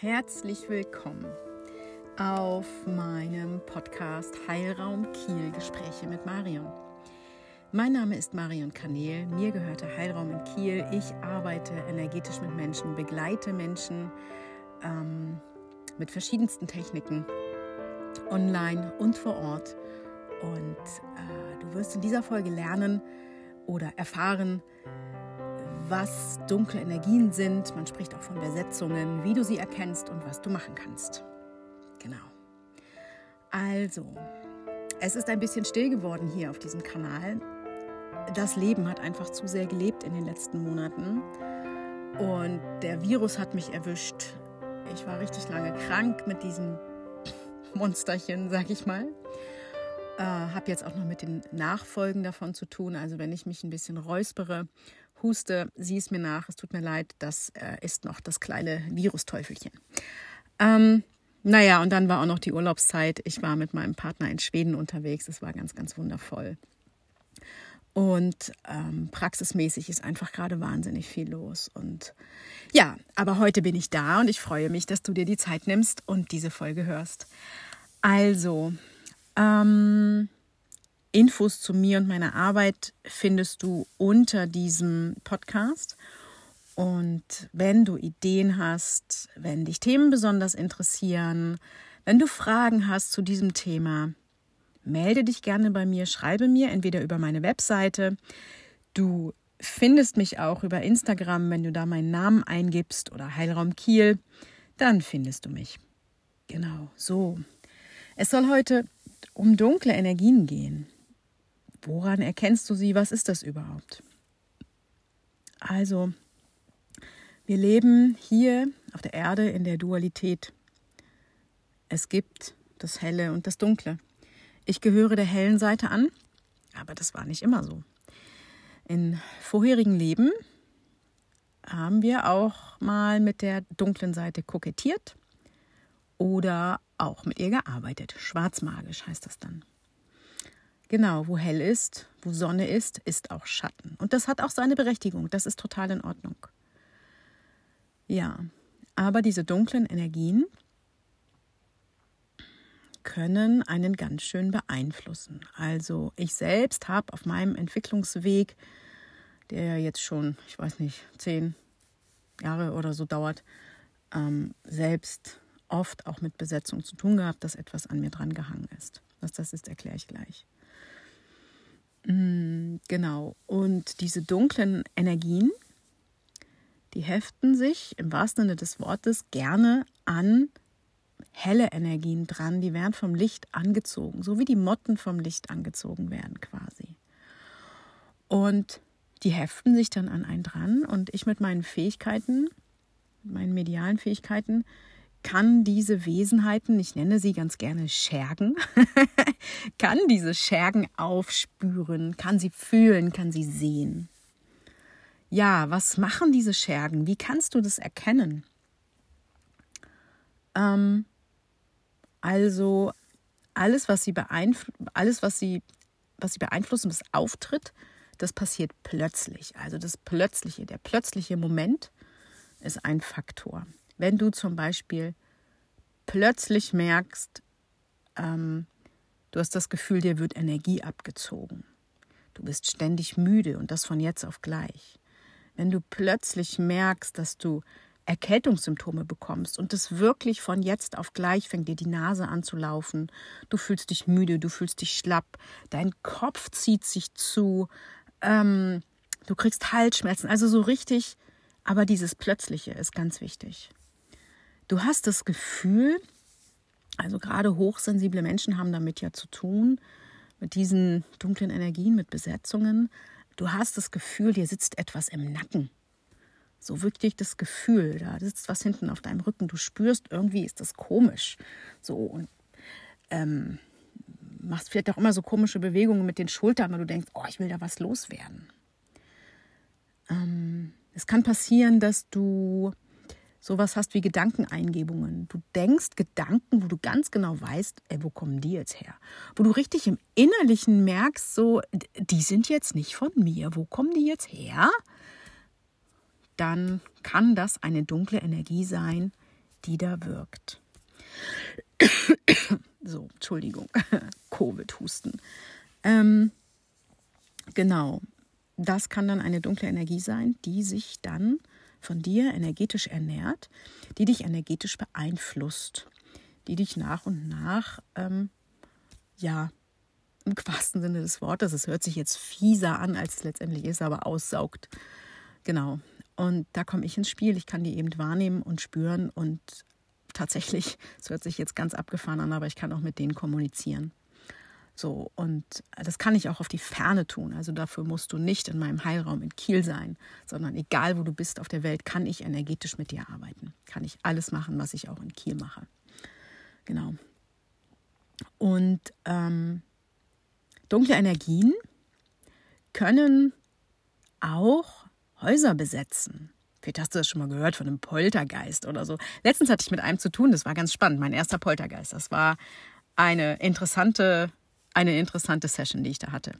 Herzlich willkommen auf meinem Podcast Heilraum Kiel Gespräche mit Marion. Mein Name ist Marion Kanel, mir gehört der Heilraum in Kiel. Ich arbeite energetisch mit Menschen, begleite Menschen ähm, mit verschiedensten Techniken, online und vor Ort. Und äh, du wirst in dieser Folge lernen oder erfahren, was dunkle Energien sind. Man spricht auch von Besetzungen, wie du sie erkennst und was du machen kannst. Genau. Also, es ist ein bisschen still geworden hier auf diesem Kanal. Das Leben hat einfach zu sehr gelebt in den letzten Monaten. Und der Virus hat mich erwischt. Ich war richtig lange krank mit diesem Monsterchen, sag ich mal. Äh, habe jetzt auch noch mit den Nachfolgen davon zu tun. Also wenn ich mich ein bisschen räuspere huste, sieh es mir nach, es tut mir leid, das äh, ist noch das kleine Virusteufelchen. Ähm, naja, und dann war auch noch die Urlaubszeit. Ich war mit meinem Partner in Schweden unterwegs. Es war ganz, ganz wundervoll. Und ähm, praxismäßig ist einfach gerade wahnsinnig viel los. Und ja, aber heute bin ich da und ich freue mich, dass du dir die Zeit nimmst und diese Folge hörst. Also, ähm, Infos zu mir und meiner Arbeit findest du unter diesem Podcast. Und wenn du Ideen hast, wenn dich Themen besonders interessieren, wenn du Fragen hast zu diesem Thema, melde dich gerne bei mir, schreibe mir entweder über meine Webseite. Du findest mich auch über Instagram, wenn du da meinen Namen eingibst oder Heilraum Kiel, dann findest du mich. Genau, so. Es soll heute um dunkle Energien gehen. Woran erkennst du sie? Was ist das überhaupt? Also, wir leben hier auf der Erde in der Dualität. Es gibt das Helle und das Dunkle. Ich gehöre der hellen Seite an, aber das war nicht immer so. In vorherigen Leben haben wir auch mal mit der dunklen Seite kokettiert oder auch mit ihr gearbeitet. Schwarzmagisch heißt das dann. Genau, wo hell ist, wo Sonne ist, ist auch Schatten. Und das hat auch seine Berechtigung. Das ist total in Ordnung. Ja, aber diese dunklen Energien können einen ganz schön beeinflussen. Also ich selbst habe auf meinem Entwicklungsweg, der jetzt schon, ich weiß nicht, zehn Jahre oder so dauert, ähm, selbst oft auch mit Besetzung zu tun gehabt, dass etwas an mir dran gehangen ist. Was das ist, erkläre ich gleich. Mm, genau. Und diese dunklen Energien, die heften sich im wahrsten Sinne des Wortes gerne an helle Energien dran. Die werden vom Licht angezogen, so wie die Motten vom Licht angezogen werden quasi. Und die heften sich dann an einen dran und ich mit meinen Fähigkeiten, meinen medialen Fähigkeiten, kann diese Wesenheiten, ich nenne sie ganz gerne Schergen, kann diese Schergen aufspüren, kann sie fühlen, kann sie sehen. Ja, was machen diese Schergen? Wie kannst du das erkennen? Ähm, also alles, was sie beeinflussen, alles, was sie, was sie beeinflussen, was auftritt, das passiert plötzlich. Also das Plötzliche, der plötzliche Moment ist ein Faktor wenn du zum Beispiel plötzlich merkst, ähm, du hast das Gefühl, dir wird Energie abgezogen. Du bist ständig müde und das von jetzt auf gleich. Wenn du plötzlich merkst, dass du Erkältungssymptome bekommst und es wirklich von jetzt auf gleich fängt dir die Nase an zu laufen, du fühlst dich müde, du fühlst dich schlapp, dein Kopf zieht sich zu, ähm, du kriegst Halsschmerzen, also so richtig, aber dieses Plötzliche ist ganz wichtig. Du hast das Gefühl, also gerade hochsensible Menschen haben damit ja zu tun, mit diesen dunklen Energien, mit Besetzungen. Du hast das Gefühl, dir sitzt etwas im Nacken. So wirklich das Gefühl, da sitzt was hinten auf deinem Rücken. Du spürst, irgendwie ist das komisch. So und ähm, machst vielleicht auch immer so komische Bewegungen mit den Schultern, weil du denkst, oh, ich will da was loswerden. Ähm, es kann passieren, dass du sowas hast wie Gedankeneingebungen. Du denkst Gedanken, wo du ganz genau weißt, ey, wo kommen die jetzt her? Wo du richtig im Innerlichen merkst, so, die sind jetzt nicht von mir. Wo kommen die jetzt her? Dann kann das eine dunkle Energie sein, die da wirkt. so, Entschuldigung, Covid-Husten. Ähm, genau, das kann dann eine dunkle Energie sein, die sich dann von dir energetisch ernährt, die dich energetisch beeinflusst, die dich nach und nach, ähm, ja, im wahrsten Sinne des Wortes, es hört sich jetzt fieser an, als es letztendlich ist, aber aussaugt. Genau. Und da komme ich ins Spiel. Ich kann die eben wahrnehmen und spüren und tatsächlich, es hört sich jetzt ganz abgefahren an, aber ich kann auch mit denen kommunizieren. So, und das kann ich auch auf die Ferne tun. Also dafür musst du nicht in meinem Heilraum in Kiel sein, sondern egal wo du bist auf der Welt, kann ich energetisch mit dir arbeiten. Kann ich alles machen, was ich auch in Kiel mache. Genau. Und ähm, dunkle Energien können auch Häuser besetzen. Vielleicht hast du das schon mal gehört von einem Poltergeist oder so. Letztens hatte ich mit einem zu tun, das war ganz spannend. Mein erster Poltergeist. Das war eine interessante eine interessante Session, die ich da hatte.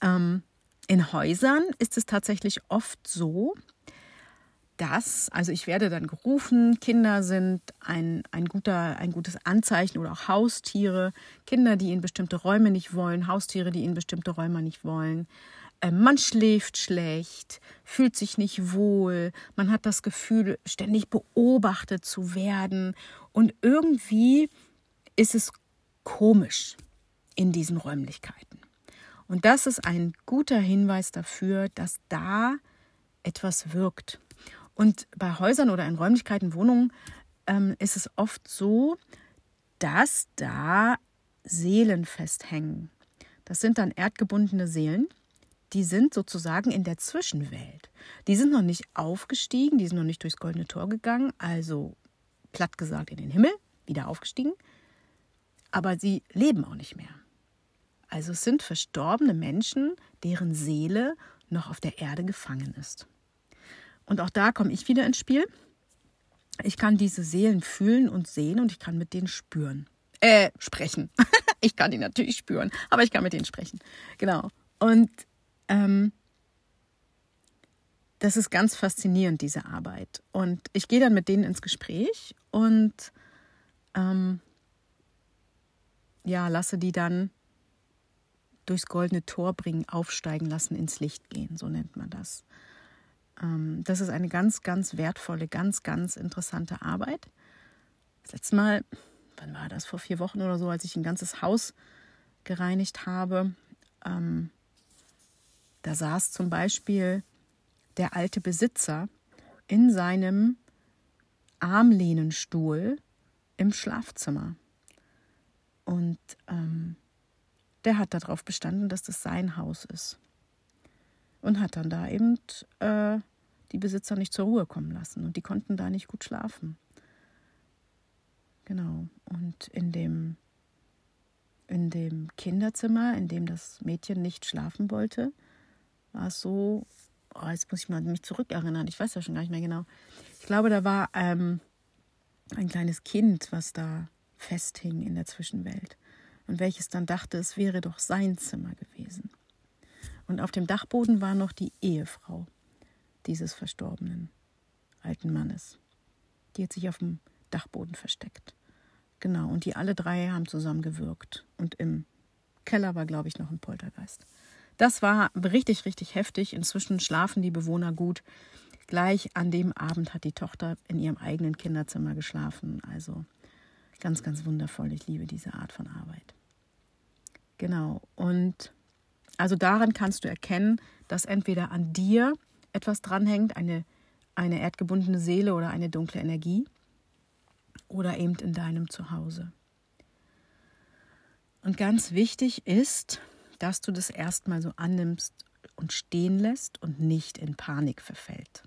Ähm, in Häusern ist es tatsächlich oft so, dass, also ich werde dann gerufen, Kinder sind ein, ein, guter, ein gutes Anzeichen oder auch Haustiere, Kinder, die in bestimmte Räume nicht wollen, Haustiere, die in bestimmte Räume nicht wollen. Ähm, man schläft schlecht, fühlt sich nicht wohl, man hat das Gefühl, ständig beobachtet zu werden und irgendwie ist es komisch in diesen Räumlichkeiten. Und das ist ein guter Hinweis dafür, dass da etwas wirkt. Und bei Häusern oder in Räumlichkeiten, Wohnungen, ähm, ist es oft so, dass da Seelen festhängen. Das sind dann erdgebundene Seelen, die sind sozusagen in der Zwischenwelt. Die sind noch nicht aufgestiegen, die sind noch nicht durchs goldene Tor gegangen, also platt gesagt in den Himmel, wieder aufgestiegen, aber sie leben auch nicht mehr. Also es sind verstorbene Menschen, deren Seele noch auf der Erde gefangen ist. Und auch da komme ich wieder ins Spiel. Ich kann diese Seelen fühlen und sehen und ich kann mit denen spüren. Äh, sprechen. ich kann die natürlich spüren, aber ich kann mit denen sprechen. Genau. Und ähm, das ist ganz faszinierend, diese Arbeit. Und ich gehe dann mit denen ins Gespräch und ähm, ja, lasse die dann durchs goldene Tor bringen, aufsteigen lassen, ins Licht gehen, so nennt man das. Ähm, das ist eine ganz, ganz wertvolle, ganz, ganz interessante Arbeit. Das letzte Mal, wann war das, vor vier Wochen oder so, als ich ein ganzes Haus gereinigt habe, ähm, da saß zum Beispiel der alte Besitzer in seinem Armlehnenstuhl im Schlafzimmer. Und ähm, der hat darauf bestanden, dass das sein Haus ist. Und hat dann da eben äh, die Besitzer nicht zur Ruhe kommen lassen. Und die konnten da nicht gut schlafen. Genau. Und in dem, in dem Kinderzimmer, in dem das Mädchen nicht schlafen wollte, war es so, oh, jetzt muss ich mal mich zurückerinnern, ich weiß ja schon gar nicht mehr genau. Ich glaube, da war ähm, ein kleines Kind, was da festhing in der Zwischenwelt und welches dann dachte, es wäre doch sein Zimmer gewesen. Und auf dem Dachboden war noch die Ehefrau dieses verstorbenen alten Mannes. Die hat sich auf dem Dachboden versteckt. Genau, und die alle drei haben zusammen gewirkt. Und im Keller war, glaube ich, noch ein Poltergeist. Das war richtig, richtig heftig. Inzwischen schlafen die Bewohner gut. Gleich an dem Abend hat die Tochter in ihrem eigenen Kinderzimmer geschlafen. Also ganz, ganz wundervoll. Ich liebe diese Art von Arbeit. Genau. Und also daran kannst du erkennen, dass entweder an dir etwas dranhängt, eine, eine erdgebundene Seele oder eine dunkle Energie, oder eben in deinem Zuhause. Und ganz wichtig ist, dass du das erstmal so annimmst und stehen lässt und nicht in Panik verfällt.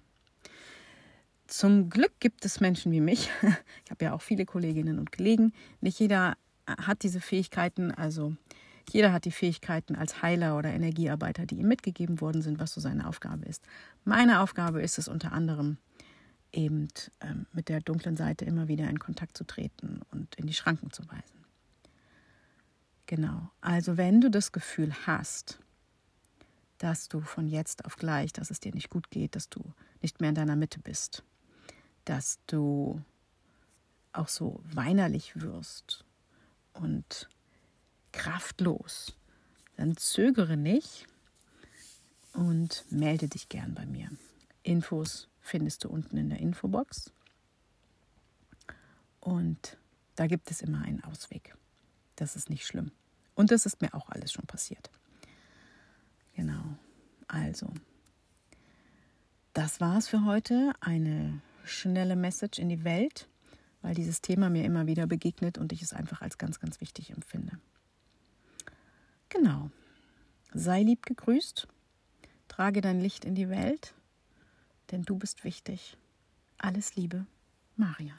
Zum Glück gibt es Menschen wie mich. Ich habe ja auch viele Kolleginnen und Kollegen. Nicht jeder hat diese Fähigkeiten, also jeder hat die Fähigkeiten als Heiler oder Energiearbeiter, die ihm mitgegeben worden sind, was so seine Aufgabe ist. Meine Aufgabe ist es unter anderem, eben ähm, mit der dunklen Seite immer wieder in Kontakt zu treten und in die Schranken zu weisen. Genau. Also wenn du das Gefühl hast, dass du von jetzt auf gleich, dass es dir nicht gut geht, dass du nicht mehr in deiner Mitte bist, dass du auch so weinerlich wirst und kraftlos, dann zögere nicht und melde dich gern bei mir. Infos findest du unten in der Infobox. Und da gibt es immer einen Ausweg. Das ist nicht schlimm. Und das ist mir auch alles schon passiert. Genau. Also, das war es für heute. Eine schnelle Message in die Welt, weil dieses Thema mir immer wieder begegnet und ich es einfach als ganz, ganz wichtig empfinde. Genau. Sei lieb gegrüßt. Trage dein Licht in die Welt, denn du bist wichtig. Alles Liebe, Marian.